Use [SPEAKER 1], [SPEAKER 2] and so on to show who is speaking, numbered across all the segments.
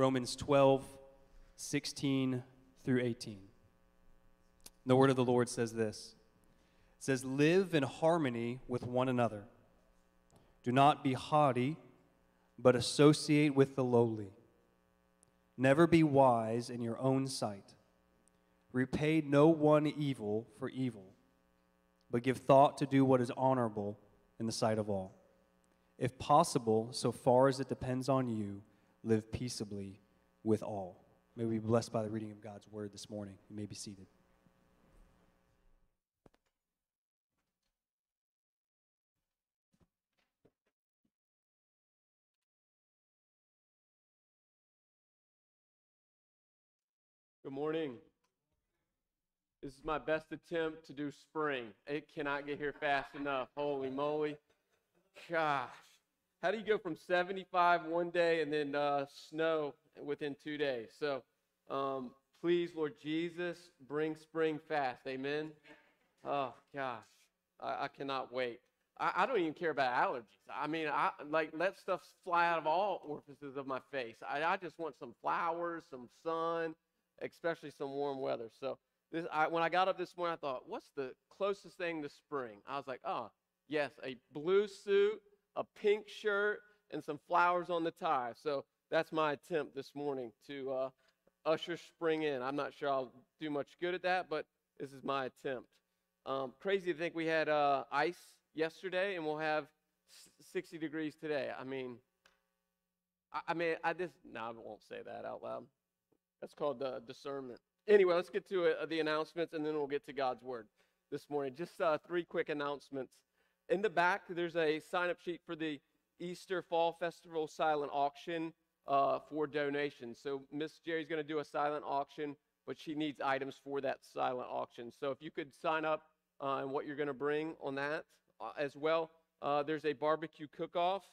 [SPEAKER 1] Romans 12, 16 through 18. The word of the Lord says this It says, Live in harmony with one another. Do not be haughty, but associate with the lowly. Never be wise in your own sight. Repay no one evil for evil, but give thought to do what is honorable in the sight of all. If possible, so far as it depends on you, live peaceably with all. May we be blessed by the reading of God's word this morning. You may be seated.
[SPEAKER 2] Good morning. This is my best attempt to do spring. It cannot get here fast enough. Holy moly. Gosh. How do you go from 75 one day and then uh, snow within two days? So um, please, Lord Jesus, bring spring fast. Amen. Oh, gosh. I, I cannot wait. I, I, don't even care about allergies. I mean, I like let stuff fly out of all orifices of my face. I, I just want some flowers, some sun, especially some warm weather. So this, I, when I got up this morning, I thought, what's the closest thing to spring? I was like, oh, yes, a blue suit, a pink shirt, and some flowers on the tie. So that's my attempt this morning to uh, usher spring in. I'm not sure I'll do much good at that, but this is my attempt. Um, crazy to think we had uh, ice yesterday and we'll have 60 degrees today. I mean, I, I mean, I just, no, I won't say that out loud. That's called uh, discernment. Anyway, let's get to uh, the announcements and then we'll get to God's word this morning. Just uh, three quick announcements. In the back, there's a sign up sheet for the Easter Fall Festival silent auction uh, for donations. So, Miss Jerry's going to do a silent auction, but she needs items for that silent auction. So, if you could sign up uh, and what you're going to bring on that uh, as well. Uh, there's a barbecue cook off.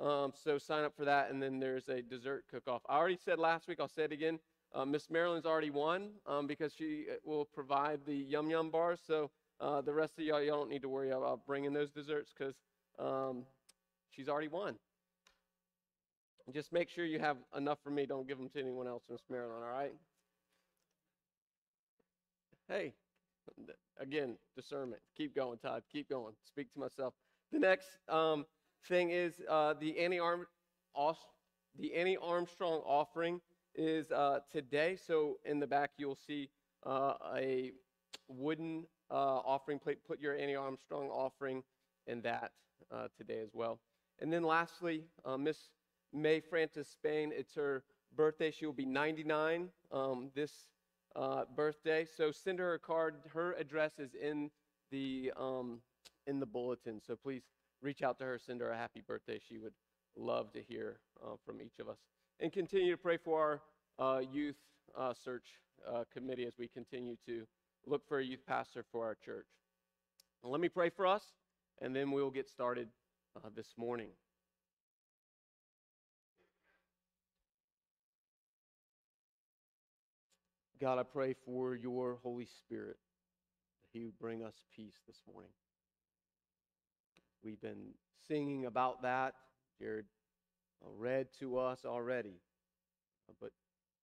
[SPEAKER 2] Um, so, sign up for that. And then there's a dessert cook off. I already said last week, I'll say it again. Uh, Miss Marilyn's already won um, because she uh, will provide the yum yum bars. So uh, the rest of y'all, y'all don't need to worry about bringing those desserts because um, she's already won. Just make sure you have enough for me. Don't give them to anyone else, Miss Marilyn. All right? Hey, again, discernment. Keep going, Todd. Keep going. Speak to myself. The next um, thing is uh, the Annie Arm, the Annie Armstrong offering is uh, today. So in the back, you'll see uh, a wooden uh, offering plate. Put your Annie Armstrong offering in that uh, today as well. And then lastly, uh, Miss May Francis Spain. It's her birthday. She will be 99 um, this uh, birthday. So send her a card. Her address is in the um, in the bulletin. So please reach out to her. Send her a happy birthday. She would love to hear from each of us and continue to pray for our uh, youth uh, search uh, committee as we continue to look for a youth pastor for our church. let me pray for us, and then we'll get started uh, this morning. God, I pray for your Holy Spirit that He would bring us peace this morning. We've been singing about that. Jared read to us already. Uh, but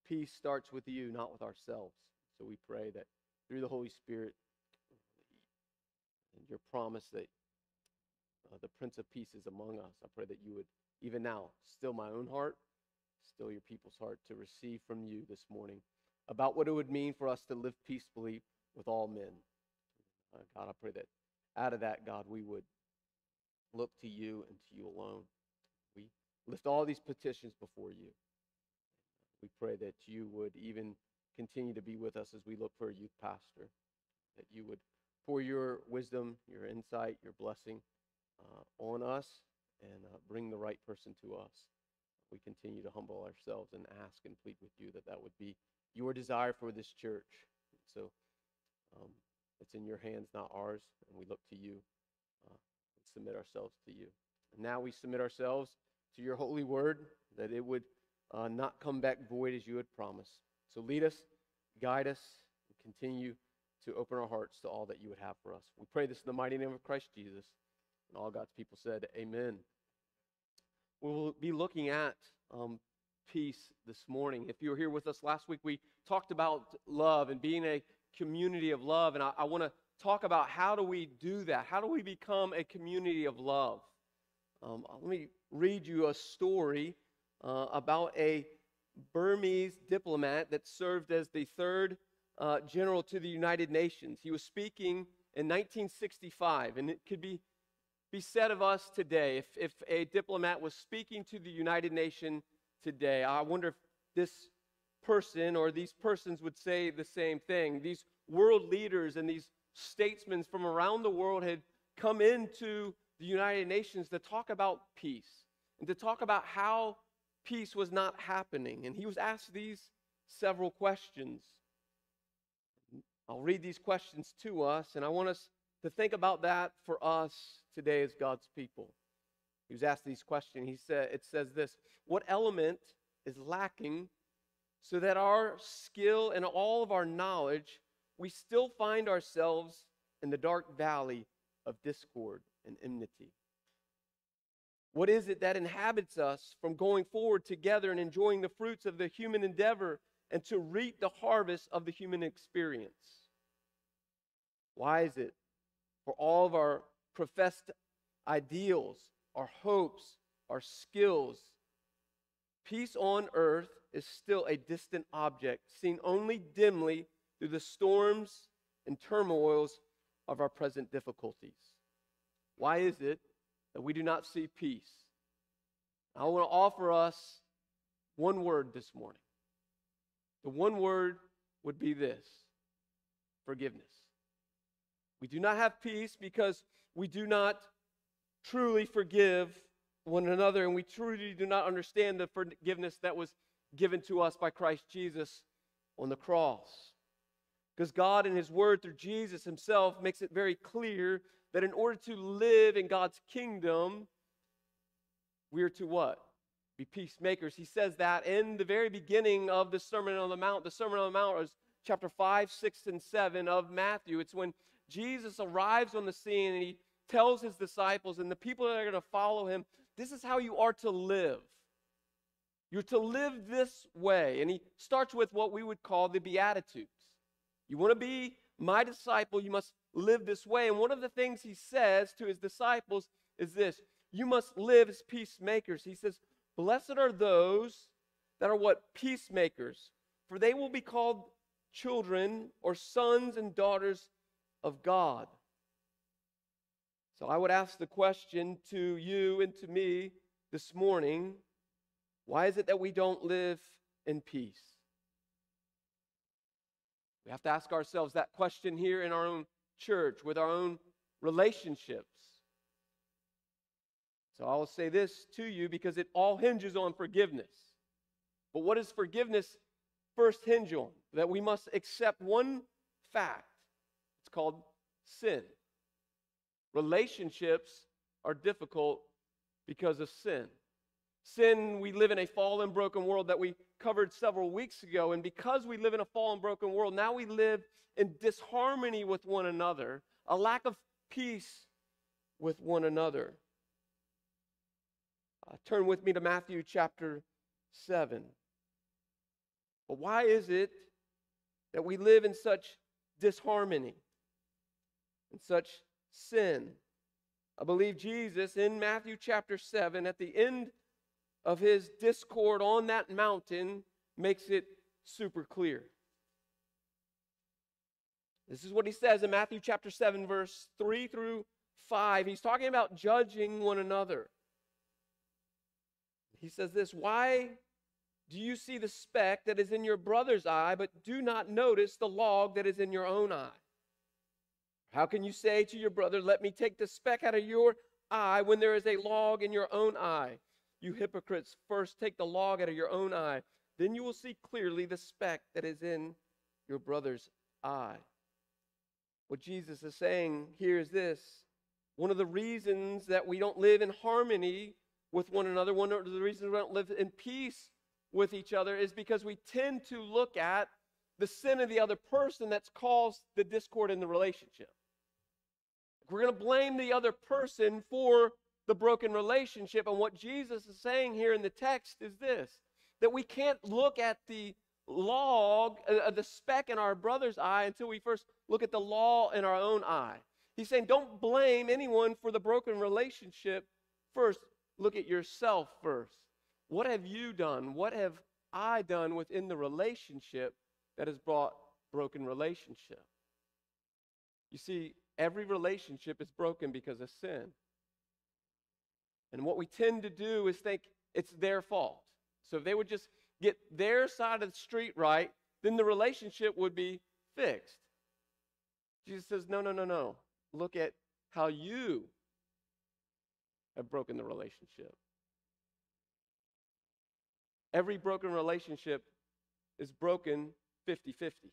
[SPEAKER 2] peace starts with you, not with ourselves. So we pray that through the Holy Spirit and your promise that uh, the Prince of Peace is among us, I pray that you would, even now, still my own heart, still your people's heart to receive from you this morning about what it would mean for us to live peacefully with all men. Uh, God, I pray that out of that, God, we would look to you and to you alone We lift all these petitions before you. We pray that you would even continue to be with us as we look for a youth pastor, that you would pour your wisdom, your insight, your blessing uh, on us and uh, bring the right person to us. We continue to humble ourselves and ask and plead with you that that would be your desire for this church. So um, it's in your hands, not ours, and we look to you uh, and submit ourselves to you. And now we submit ourselves to your holy word, that it would uh, not come back void as you had promised. So lead us, guide us, and continue to open our hearts to all that you would have for us. We pray this in the mighty name of Christ Jesus. And all God's people said, Amen. We will be looking at um, peace this morning. If you were here with us last week, we talked about love and being a community of love. And I, I want to talk about how do we do that? How do we become a community of love? Um, let me read you a story uh, about a Burmese diplomat that served as the third uh, general to the United Nations. He was speaking in 1965, and it could be, be said of us today if, if a diplomat was speaking to the United Nations today. I wonder if this person or these persons would say the same thing. These world leaders and these statesmen from around the world had come into the United Nations to talk about peace and to talk about how peace was not happening. And he was asked these several questions. I'll read these questions to us, and I want us to think about that for us today as God's people. He was asked these questions. He said, it says this What element is lacking so that our skill and all of our knowledge, we still find ourselves in the dark valley of discord and enmity? What is it that inhabits us from going forward together and enjoying the fruits of the human endeavor and to reap the harvest of the human experience? Why is it for all of our professed ideals, our hopes, our skills, peace on earth is still a distant object, seen only dimly through the storms and turmoils of our present difficulties? Why is it that we do not see peace? I want to offer us one word this morning. The one word would be this forgiveness. We do not have peace because we do not truly forgive one another, and we truly do not understand the forgiveness that was given to us by Christ Jesus on the cross. Because God, in His Word through Jesus Himself, makes it very clear that in order to live in God's kingdom, we are to what? Be peacemakers. He says that in the very beginning of the Sermon on the Mount. The Sermon on the Mount is chapter 5, 6, and 7 of Matthew. It's when Jesus arrives on the scene and he tells his disciples and the people that are going to follow him, this is how you are to live. You're to live this way. And he starts with what we would call the Beatitudes. You want to be my disciple, you must live this way. And one of the things he says to his disciples is this you must live as peacemakers. He says, Blessed are those that are what? Peacemakers, for they will be called children or sons and daughters of God. So I would ask the question to you and to me this morning why is it that we don't live in peace? We have to ask ourselves that question here in our own church, with our own relationships. So I will say this to you because it all hinges on forgiveness. But what does forgiveness first hinge on? That we must accept one fact it's called sin. Relationships are difficult because of sin. Sin, we live in a fallen, broken world that we covered several weeks ago. And because we live in a fallen, broken world, now we live in disharmony with one another, a lack of peace with one another. Uh, turn with me to Matthew chapter 7. But why is it that we live in such disharmony? and such sin. I believe Jesus in Matthew chapter 7, at the end of his discord on that mountain, makes it super clear. This is what he says in Matthew chapter 7, verse 3 through 5. He's talking about judging one another. He says this Why do you see the speck that is in your brother's eye, but do not notice the log that is in your own eye? How can you say to your brother, Let me take the speck out of your eye when there is a log in your own eye? You hypocrites, first take the log out of your own eye. Then you will see clearly the speck that is in your brother's eye. What Jesus is saying here is this one of the reasons that we don't live in harmony with one another, one of the reasons we don't live in peace with each other is because we tend to look at the sin of the other person that's caused the discord in the relationship. We're going to blame the other person for the broken relationship. And what Jesus is saying here in the text is this that we can't look at the log, uh, uh, the speck in our brother's eye until we first look at the law in our own eye. He's saying, don't blame anyone for the broken relationship first. Look at yourself first. What have you done? What have I done within the relationship that has brought broken relationship? You see, every relationship is broken because of sin. And what we tend to do is think it's their fault. So if they would just get their side of the street right, then the relationship would be fixed. Jesus says, no, no, no, no. Look at how you have broken the relationship. Every broken relationship is broken 50 50.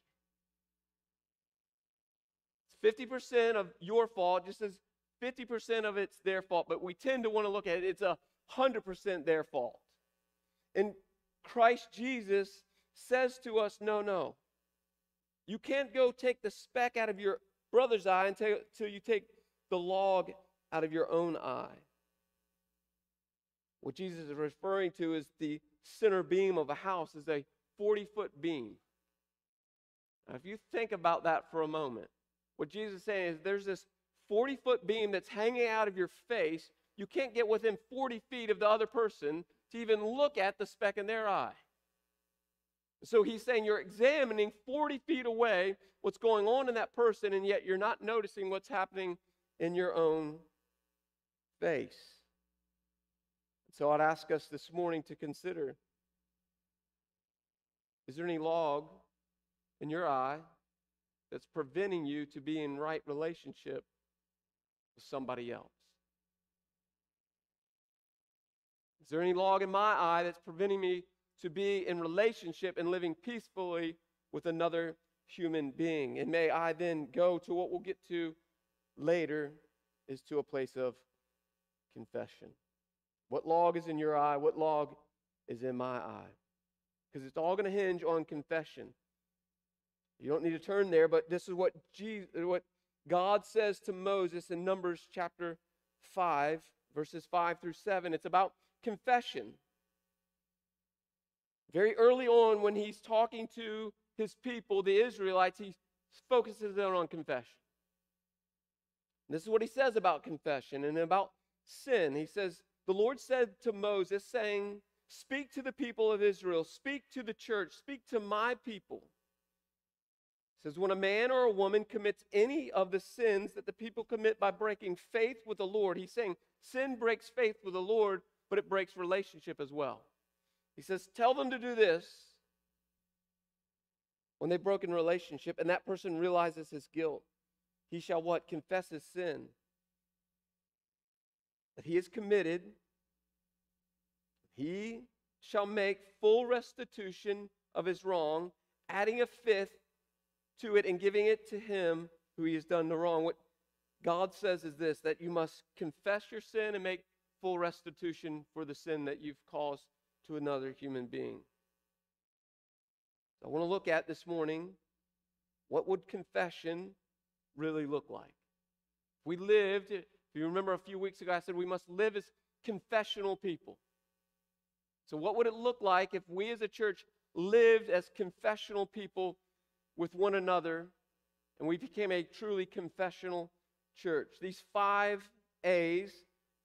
[SPEAKER 2] It's 50% of your fault, just as 50% of it's their fault, but we tend to want to look at it, it's a 100% their fault. And Christ Jesus says to us, no, no. You can't go take the speck out of your brother's eye until, until you take the log out of your own eye. What Jesus is referring to is the center beam of a house is a 40 foot beam. Now, if you think about that for a moment, what Jesus is saying is there's this 40 foot beam that's hanging out of your face. You can't get within 40 feet of the other person to even look at the speck in their eye. So he's saying you're examining 40 feet away what's going on in that person, and yet you're not noticing what's happening in your own face. So I'd ask us this morning to consider is there any log in your eye that's preventing you to be in right relationship somebody else? Is there any log in my eye that's preventing me to be in relationship and living peacefully with another human being? And may I then go to what we'll get to later is to a place of confession. What log is in your eye? What log is in my eye? Because it's all going to hinge on confession. You don't need to turn there, but this is what Jesus, what God says to Moses in Numbers chapter 5, verses 5 through 7. It's about confession. Very early on, when he's talking to his people, the Israelites, he focuses in on confession. This is what he says about confession and about sin. He says, The Lord said to Moses, saying, Speak to the people of Israel, speak to the church, speak to my people. Says, When a man or a woman commits any of the sins that the people commit by breaking faith with the Lord, he's saying sin breaks faith with the Lord but it breaks relationship as well. He says, Tell them to do this when they've broken relationship, and that person realizes his guilt. He shall what? Confess his sin. That he is committed. He shall make full restitution of his wrong, adding a fifth to it and giving it to him who he has done the wrong. What God says is this that you must confess your sin and make full restitution for the sin that you've caused to another human being. I want to look at this morning what would confession really look like? If we lived, if you remember a few weeks ago, I said we must live as confessional people. So, what would it look like if we as a church lived as confessional people with one another and we became a truly confessional church? These five A's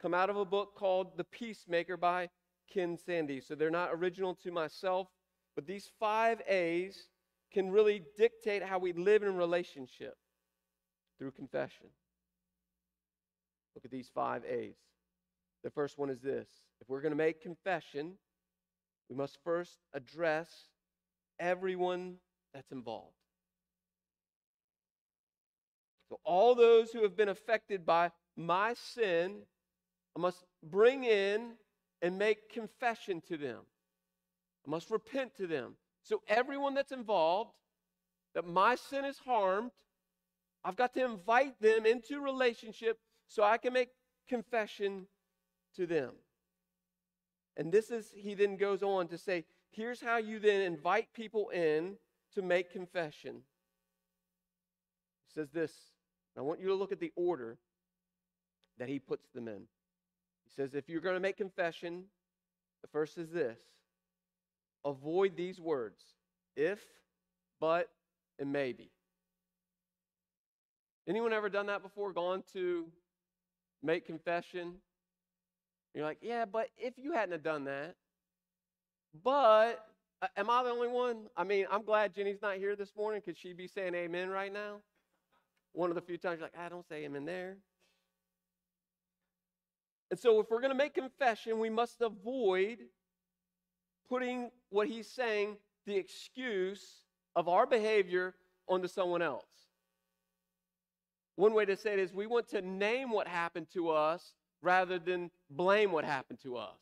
[SPEAKER 2] come out of a book called The Peacemaker by Ken Sande. So they're not original to myself, but these five A's can really dictate how we live in relationship through confession. Look at these five A's. The first one is this if we're going to make confession, we must first address everyone that's involved. So, all those who have been affected by my sin I must bring in and make confession to them. I must repent to them. So, everyone that's involved, that my sin is harmed, I've got to invite them into relationship so I can make confession to them. And this is, he then goes on to say, here's how you then invite people in to make confession. He says this, I want you to look at the order that he puts them in. He says, if you're going to make confession, the first is this avoid these words if, but, and maybe. Anyone ever done that before? Gone to make confession? You're like, yeah, but if you hadn't have done that, but uh, am I the only one? I mean, I'm glad Jenny's not here this morning. Could she'd be saying amen right now? One of the few times you're like, I don't say amen there. And so, if we're going to make confession, we must avoid putting what he's saying, the excuse of our behavior, onto someone else. One way to say it is we want to name what happened to us rather than blame what happened to us.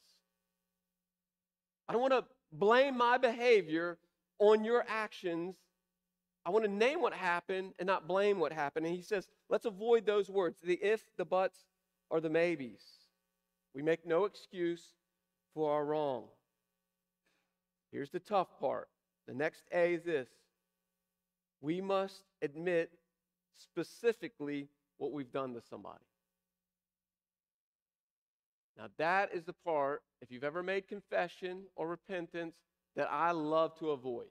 [SPEAKER 2] I don't want to blame my behavior on your actions. I want to name what happened and not blame what happened. And he says, let's avoid those words the if, the buts, or the maybes. We make no excuse for our wrong. Here's the tough part. The next A is this we must admit specifically what we've done to somebody. Now, that is the part, if you've ever made confession or repentance, that I love to avoid.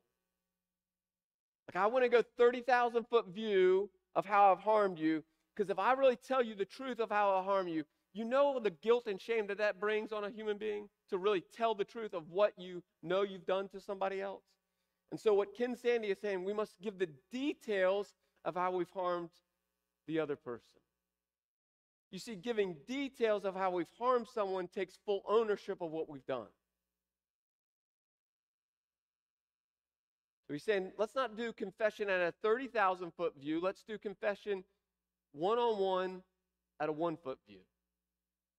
[SPEAKER 2] Like, I want to go 30,000 foot view of how I've harmed you, because if I really tell you the truth of how I harm you, you know the guilt and shame that that brings on a human being to really tell the truth of what you know you've done to somebody else. And so, what Ken Sande is saying, we must give the details of how we've harmed the other person. You see, giving details of how we've harmed someone takes full ownership of what we've done. So he's saying, let's not do confession at a 30,000 foot view. Let's do confession one on one at a one foot view.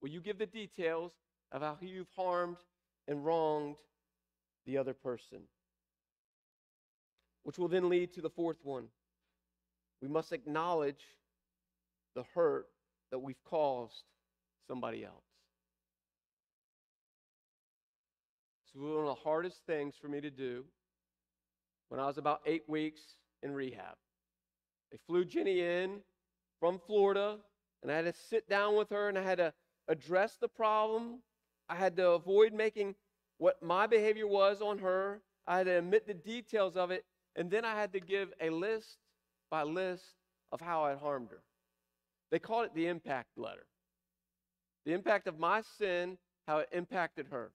[SPEAKER 2] Will you give the details of how you've harmed and wronged the other person? Which will then lead to the fourth one. We must acknowledge the hurt that we've caused somebody else. So, one of the hardest things for me to do when I was about eight weeks in rehab. They flew Jenny in from Florida, and I had to sit down with her and I had to address the problem. I had to avoid making what my behavior was on her. I had to admit the details of it, and then I had to give a list by list of how I had harmed her. They called it the impact letter. The impact of my sin, how it impacted her.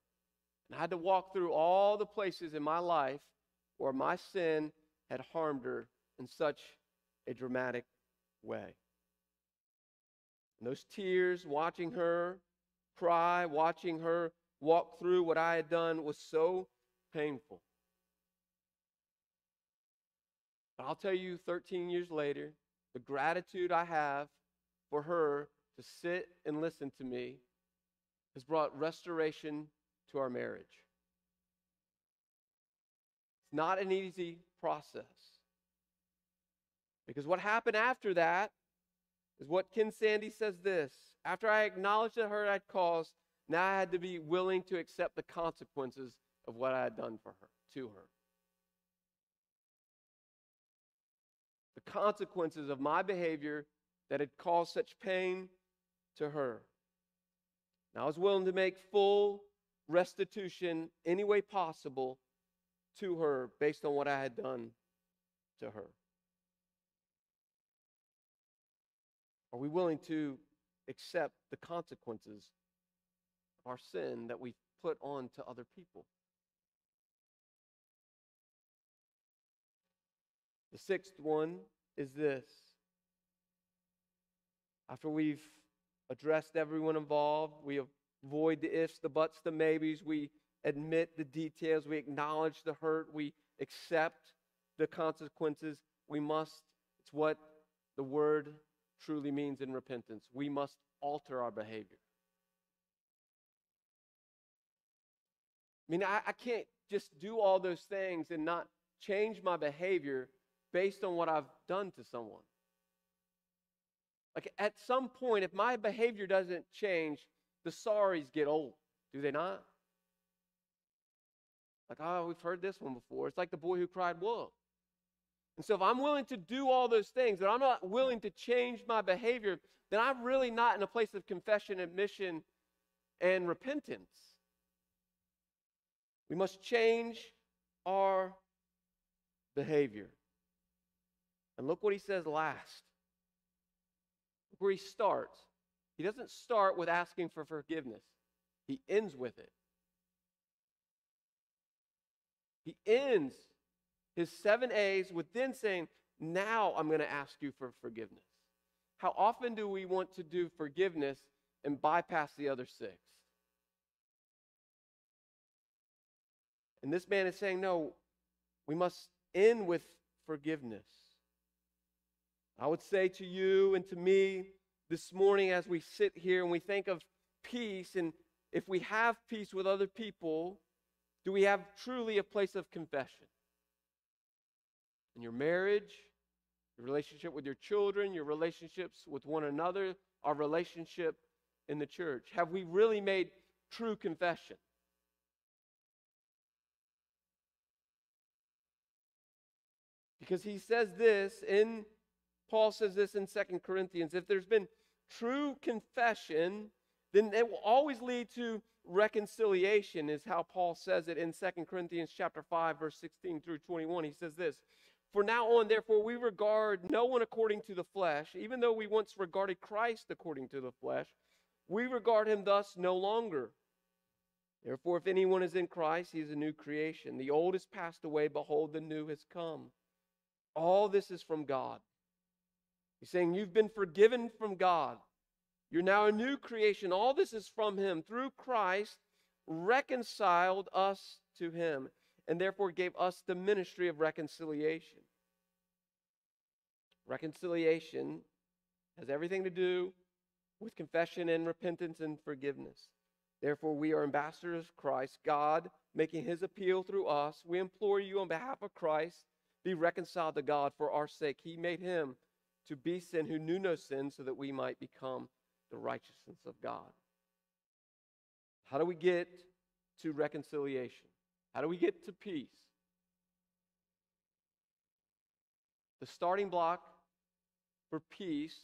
[SPEAKER 2] And I had to walk through all the places in my life where my sin had harmed her in such a dramatic way. And those tears, watching her cry, watching her walk through what I had done was so painful. But I'll tell you, 13 years later, the gratitude I have for her to sit and listen to me has brought restoration to our marriage. Not an easy process. Because what happened after that is what Ken Sande says this after I acknowledged the hurt I'd caused, now I had to be willing to accept the consequences of what I had done for her, to her. The consequences of my behavior that had caused such pain to her. Now, I was willing to make full restitution any way possible to her based on what I had done to her. Are we willing to accept the consequences of our sin that we put on to other people? The sixth one is this after we've addressed everyone involved, we avoid the ifs, the buts, the maybes, we admit the details, we acknowledge the hurt, we accept the consequences. We must, it's what the word truly means in repentance. We must alter our behavior. I mean, I, I, can't just do all those things and not change my behavior based on what I've done to someone. Like at some point, if my behavior doesn't change, the sorries get old, do they not? Like, oh, we've heard this one before. It's like the boy who cried wolf. And so if I'm willing to do all those things, but I'm not willing to change my behavior, then I'm really not in a place of confession, admission, and repentance. We must change our behavior. And look what he says last. Look where he starts. He doesn't start with asking for forgiveness, he ends with it. He ends his seven A's with then saying, Now I'm going to ask you for forgiveness. How often do we want to do forgiveness and bypass the other six? And this man is saying, No, we must end with forgiveness. I would say to you and to me this morning as we sit here and we think of peace, and if we have peace with other people, do we have truly a place of confession? In your marriage, your relationship with your children, your relationships with one another, our relationship in the church? Have we really made true confession? Because he says this in, Paul says this in Second Corinthians if there's been true confession, then it will always lead to reconciliation is how Paul says it in Second Corinthians chapter 5 verse 16 through 21. He says this, "For now on therefore we regard no one according to the flesh, even though we once regarded Christ according to the flesh, we regard him thus no longer. Therefore if anyone is in Christ, he is a new creation. The old has passed away, behold the new has come." All this is from God. He's saying you've been forgiven from God. You're now a new creation. All this is from Him. Through Christ, reconciled us to Him, and therefore gave us the ministry of reconciliation. Reconciliation has everything to do with confession and repentance and forgiveness. Therefore, we are ambassadors of Christ, God making his appeal through us. We implore you on behalf of Christ, be reconciled to God for our sake. He made him to be sin who knew no sin so that we might become the righteousness of God. How do we get to reconciliation? How do we get to peace? The starting block for peace,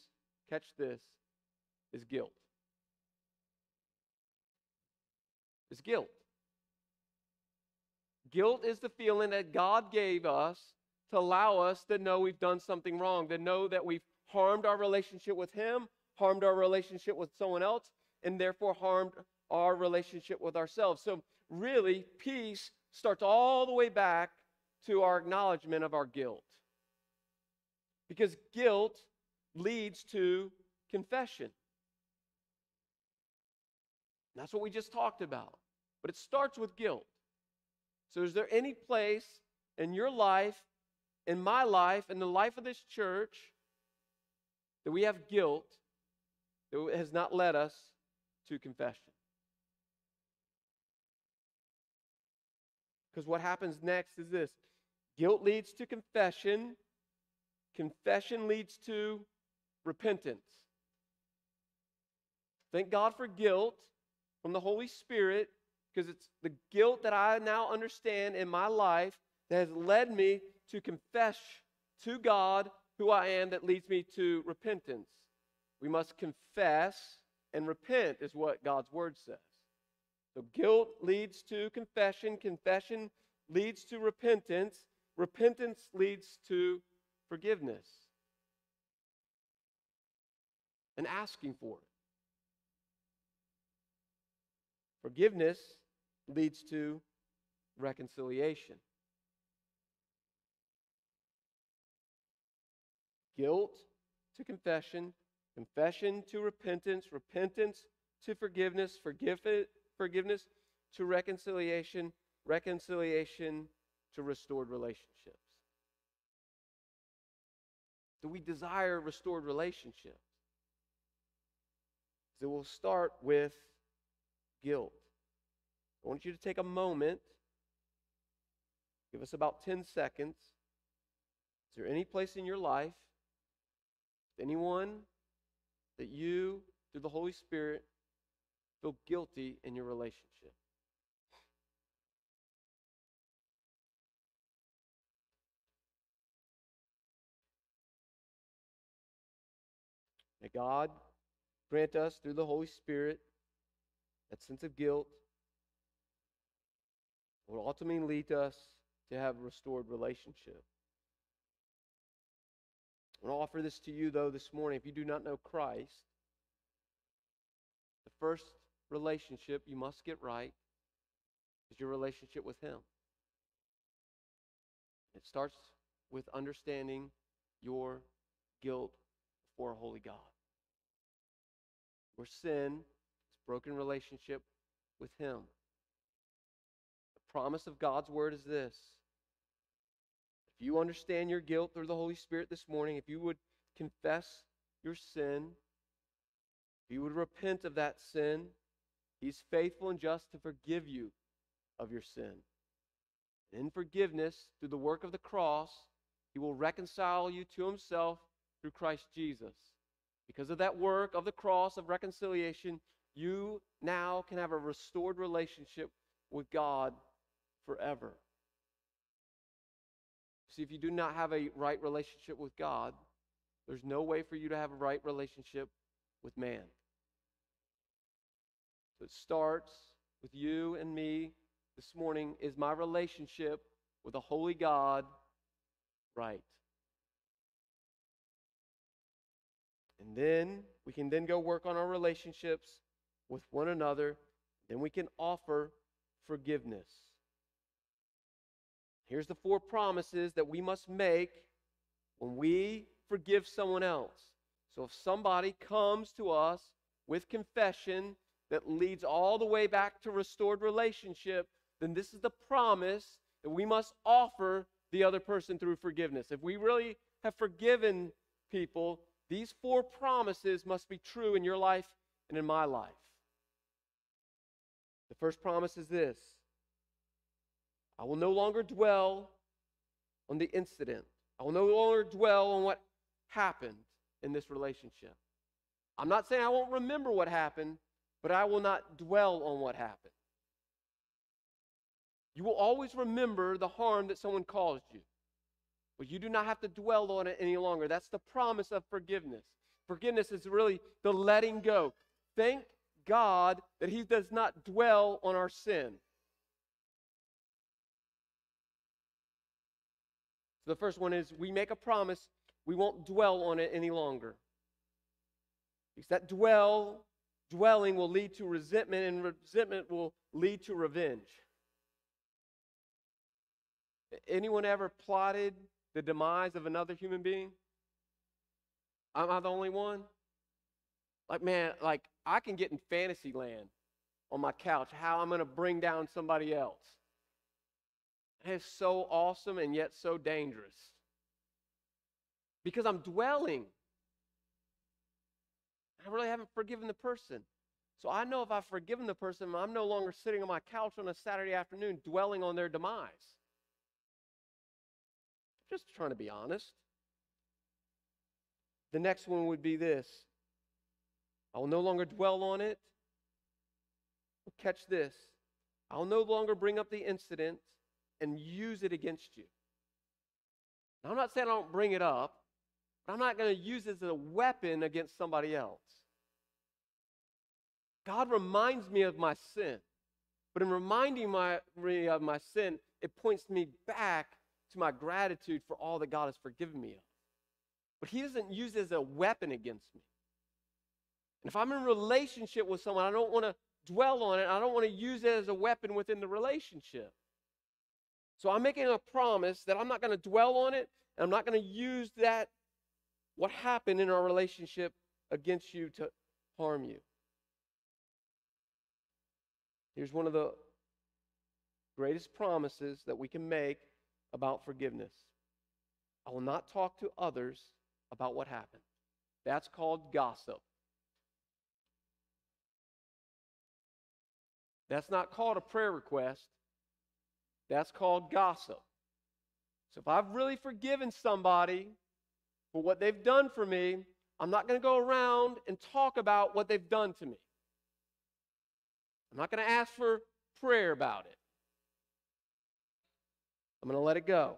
[SPEAKER 2] catch this, is guilt. Is guilt. Guilt is the feeling that God gave us to allow us to know we've done something wrong, to know that we've harmed our relationship with Him harmed our relationship with someone else, and therefore harmed our relationship with ourselves. So, really, peace starts all the way back to our acknowledgement of our guilt. Because guilt leads to confession. That's what we just talked about. But it starts with guilt. So, is there any place in your life, in my life, in the life of this church, that we have guilt that has not led us to confession. Because what happens next is this guilt leads to confession, confession leads to repentance. Thank God for guilt from the Holy Spirit because it's the guilt that I now understand in my life that has led me to confess to God who I am that leads me to repentance. We must confess and repent, is what God's word says. So guilt leads to confession, confession leads to repentance, repentance leads to forgiveness and asking for it. Forgiveness leads to reconciliation. Guilt to confession, confession to repentance, repentance to forgiveness, forgiveness to reconciliation, reconciliation to restored relationships. Do we desire restored relationships? So we'll start with guilt. I want you to take a moment, give us about 10 seconds. Is there any place in your life, anyone that you, through the Holy Spirit, feel guilty in your relationship. May God grant us through the Holy Spirit that sense of guilt will ultimately lead us to have a restored relationship. I want to offer this to you, though, this morning. If you do not know Christ, the first relationship you must get right is your relationship with Him. It starts with understanding your guilt before a holy God. Where sin is broken relationship with Him. The promise of God's word is this. If you understand your guilt through the Holy Spirit this morning, if you would confess your sin, if you would repent of that sin, He's faithful and just to forgive you of your sin. In forgiveness, through the work of the cross, He will reconcile you to Himself through Christ Jesus. Because of that work of the cross of reconciliation, you now can have a restored relationship with God forever. See, if you do not have a right relationship with God, there's no way for you to have a right relationship with man. So it starts with you and me this morning. Is my relationship with a holy God right? And then we can then go work on our relationships with one another. Then we can offer forgiveness. Here's the four promises that we must make when we forgive someone else. So if somebody comes to us with confession that leads all the way back to restored relationship, then this is the promise that we must offer the other person through forgiveness. If we really have forgiven people, these four promises must be true in your life and in my life. The first promise is this I will no longer dwell on the incident, I will no longer dwell on what happened in this relationship. I'm not saying I won't remember what happened, but I will not dwell on what happened. You will always remember the harm that someone caused you. But you do not have to dwell on it any longer. That's the promise of forgiveness. Forgiveness is really the letting go. Thank God that He does not dwell on our sin. The first one is we make a promise we won't dwell on it any longer. Because that dwell, dwelling will lead to resentment, and resentment will lead to revenge. Anyone ever plotted the demise of another human being? Am I the only one? Like, man, like I can get in fantasy land on my couch how I'm going to bring down somebody else. It's so awesome and yet so dangerous. Because I'm dwelling. I really haven't forgiven the person. So I know if I've forgiven the person, I'm no longer sitting on my couch on a Saturday afternoon dwelling on their demise. Just trying to be honest. The next one would be this I will no longer dwell on it. Catch this. I'll no longer bring up the incident and use it against you. Now, I'm not saying I don't bring it up, but I'm not going to use it as a weapon against somebody else. God reminds me of my sin. But in reminding my, me of my sin, it points me back to my gratitude for all that God has forgiven me of. But He doesn't use it as a weapon against me. And if I'm in a relationship with someone, I don't want to dwell on it. I don't want to use it as a weapon within the relationship. So I'm making a promise that I'm not going to dwell on it, and I'm not going to use that, what happened in our relationship, against you to harm you. Here's one of the greatest promises that we can make about forgiveness I will not talk to others about what happened. That's called gossip. That's not called a prayer request. That's called gossip. So if I've really forgiven somebody for what they've done for me, I'm not going to go around and talk about what they've done to me. I'm not going to ask for prayer about it. I'm going to let it go.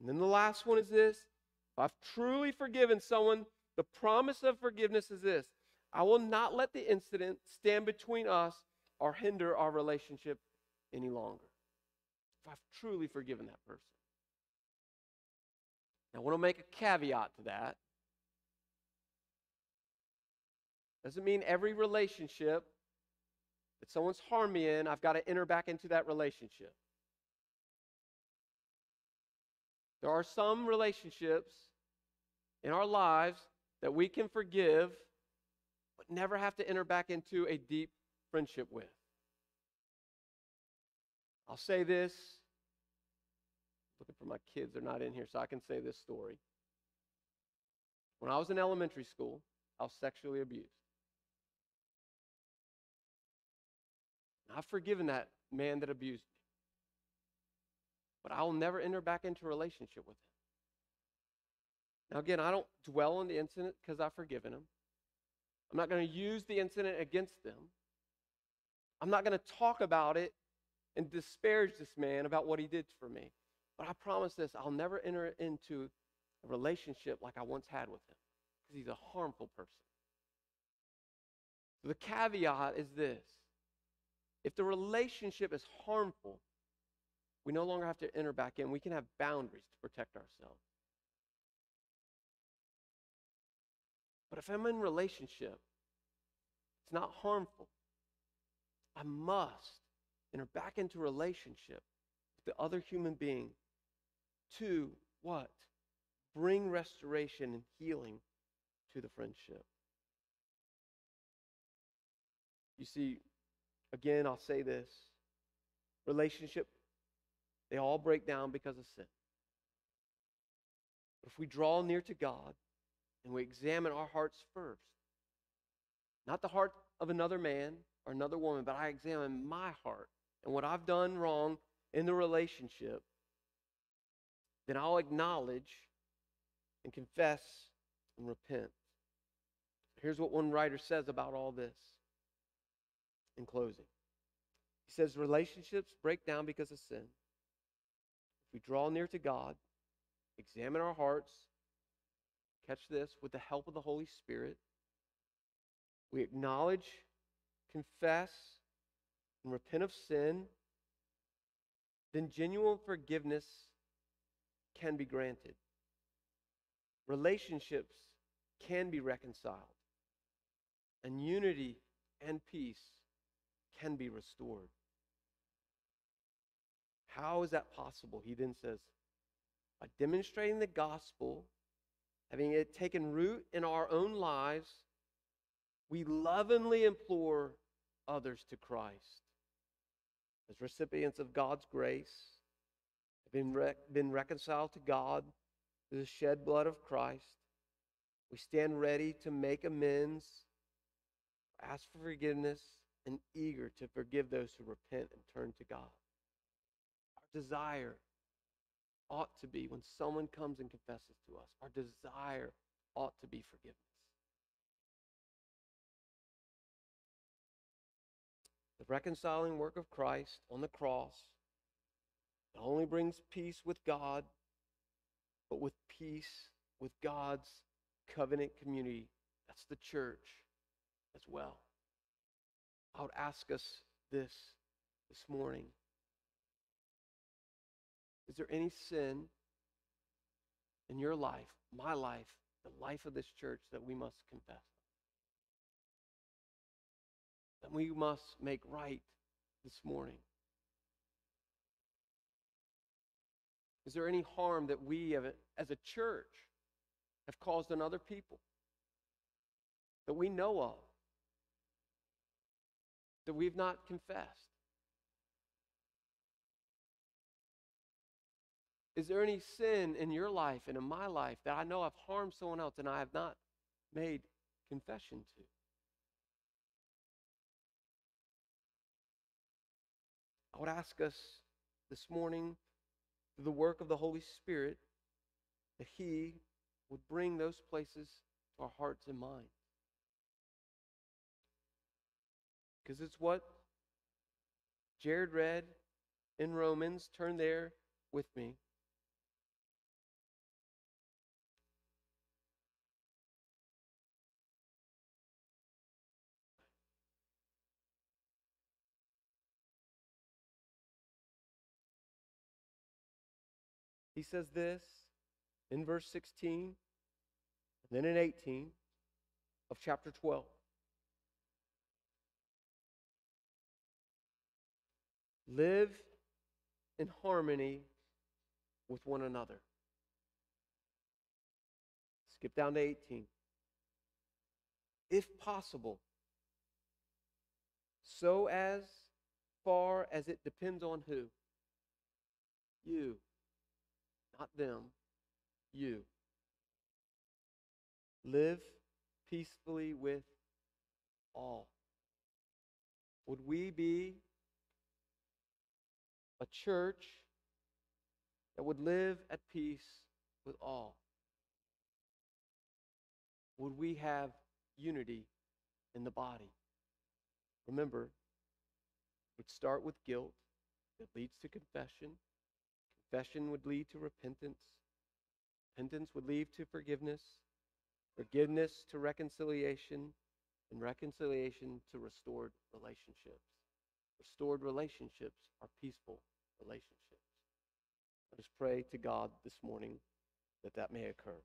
[SPEAKER 2] And then the last one is this if I've truly forgiven someone, the promise of forgiveness is this I will not let the incident stand between us or hinder our relationship any longer. if I've truly forgiven that person. Now, I want to make a caveat to that. Doesn't mean every relationship that someone's harmed me in, I've got to enter back into that relationship. There are some relationships in our lives that we can forgive, but never have to enter back into a deep friendship with. I'll say this. Looking for my kids, they're not in here, so I can say this story. When I was in elementary school, I was sexually abused. I've forgiven that man that abused me. But I will never enter back into a relationship with him. Now, again, I don't dwell on the incident because I've forgiven him. I'm not going to use the incident against them. I'm not going to talk about it and disparage this man about what he did for me. But I promise this I'll never enter into a relationship like I once had with him because he's a harmful person. So the caveat is this if the relationship is harmful, we no longer have to enter back in. We can have boundaries to protect ourselves. But if I'm in relationship, it's not harmful. I must enter back into relationship with the other human being to what? Bring restoration and healing to the friendship. You see, again, I'll say this relationship, they all break down because of sin. But if we draw near to God and we examine our hearts first, not the heart of another man or another woman, but I examine my heart and what I've done wrong in the relationship, then I'll acknowledge and confess and repent. Here's what one writer says about all this in closing. He says relationships break down because of sin. If we draw near to God, examine our hearts, catch this, with the help of the Holy Spirit, we acknowledge, confess, and repent of sin, then genuine forgiveness can be granted. Relationships can be reconciled, and unity and peace can be restored. How is that possible? He then says, by demonstrating the gospel, having it taken root in our own lives, we lovingly implore others to Christ. As recipients of God's grace, have been, been reconciled to God through the shed blood of Christ, we stand ready to make amends, ask for forgiveness, and eager to forgive those who repent and turn to God. Our desire ought to be when someone comes and confesses to us, our desire ought to be forgiveness. Reconciling work of Christ on the cross not only brings peace with God, but with peace with God's covenant community. That's the church as well. I would ask us this this morning. Is there any sin in your life, my life, the life of this church that we must confess? That we must make right this morning? Is there any harm that we as a church have caused on other people that we know of? that we've not confessed? Is there any sin in your life and in my life that I know I've harmed someone else and I have not made confession to? I would ask us this morning, through the work of the Holy Spirit, that He would bring those places to our hearts and minds. because it's what Jared read in Romans. Turn there with me. He says this in verse 16, and then in 18 of chapter 12. Live in harmony with one another. Skip down to 18. If possible, so as far as it depends on who? You. Not them. You. Live peacefully with all. Would we be a church that would live at peace with all? Would we have unity in the body? Remember, it would start with guilt that leads to confession. Confession would lead to repentance. Repentance would lead to forgiveness. Forgiveness to reconciliation. And reconciliation to restored relationships. Restored relationships are peaceful relationships. Let us pray to God this morning that that may occur.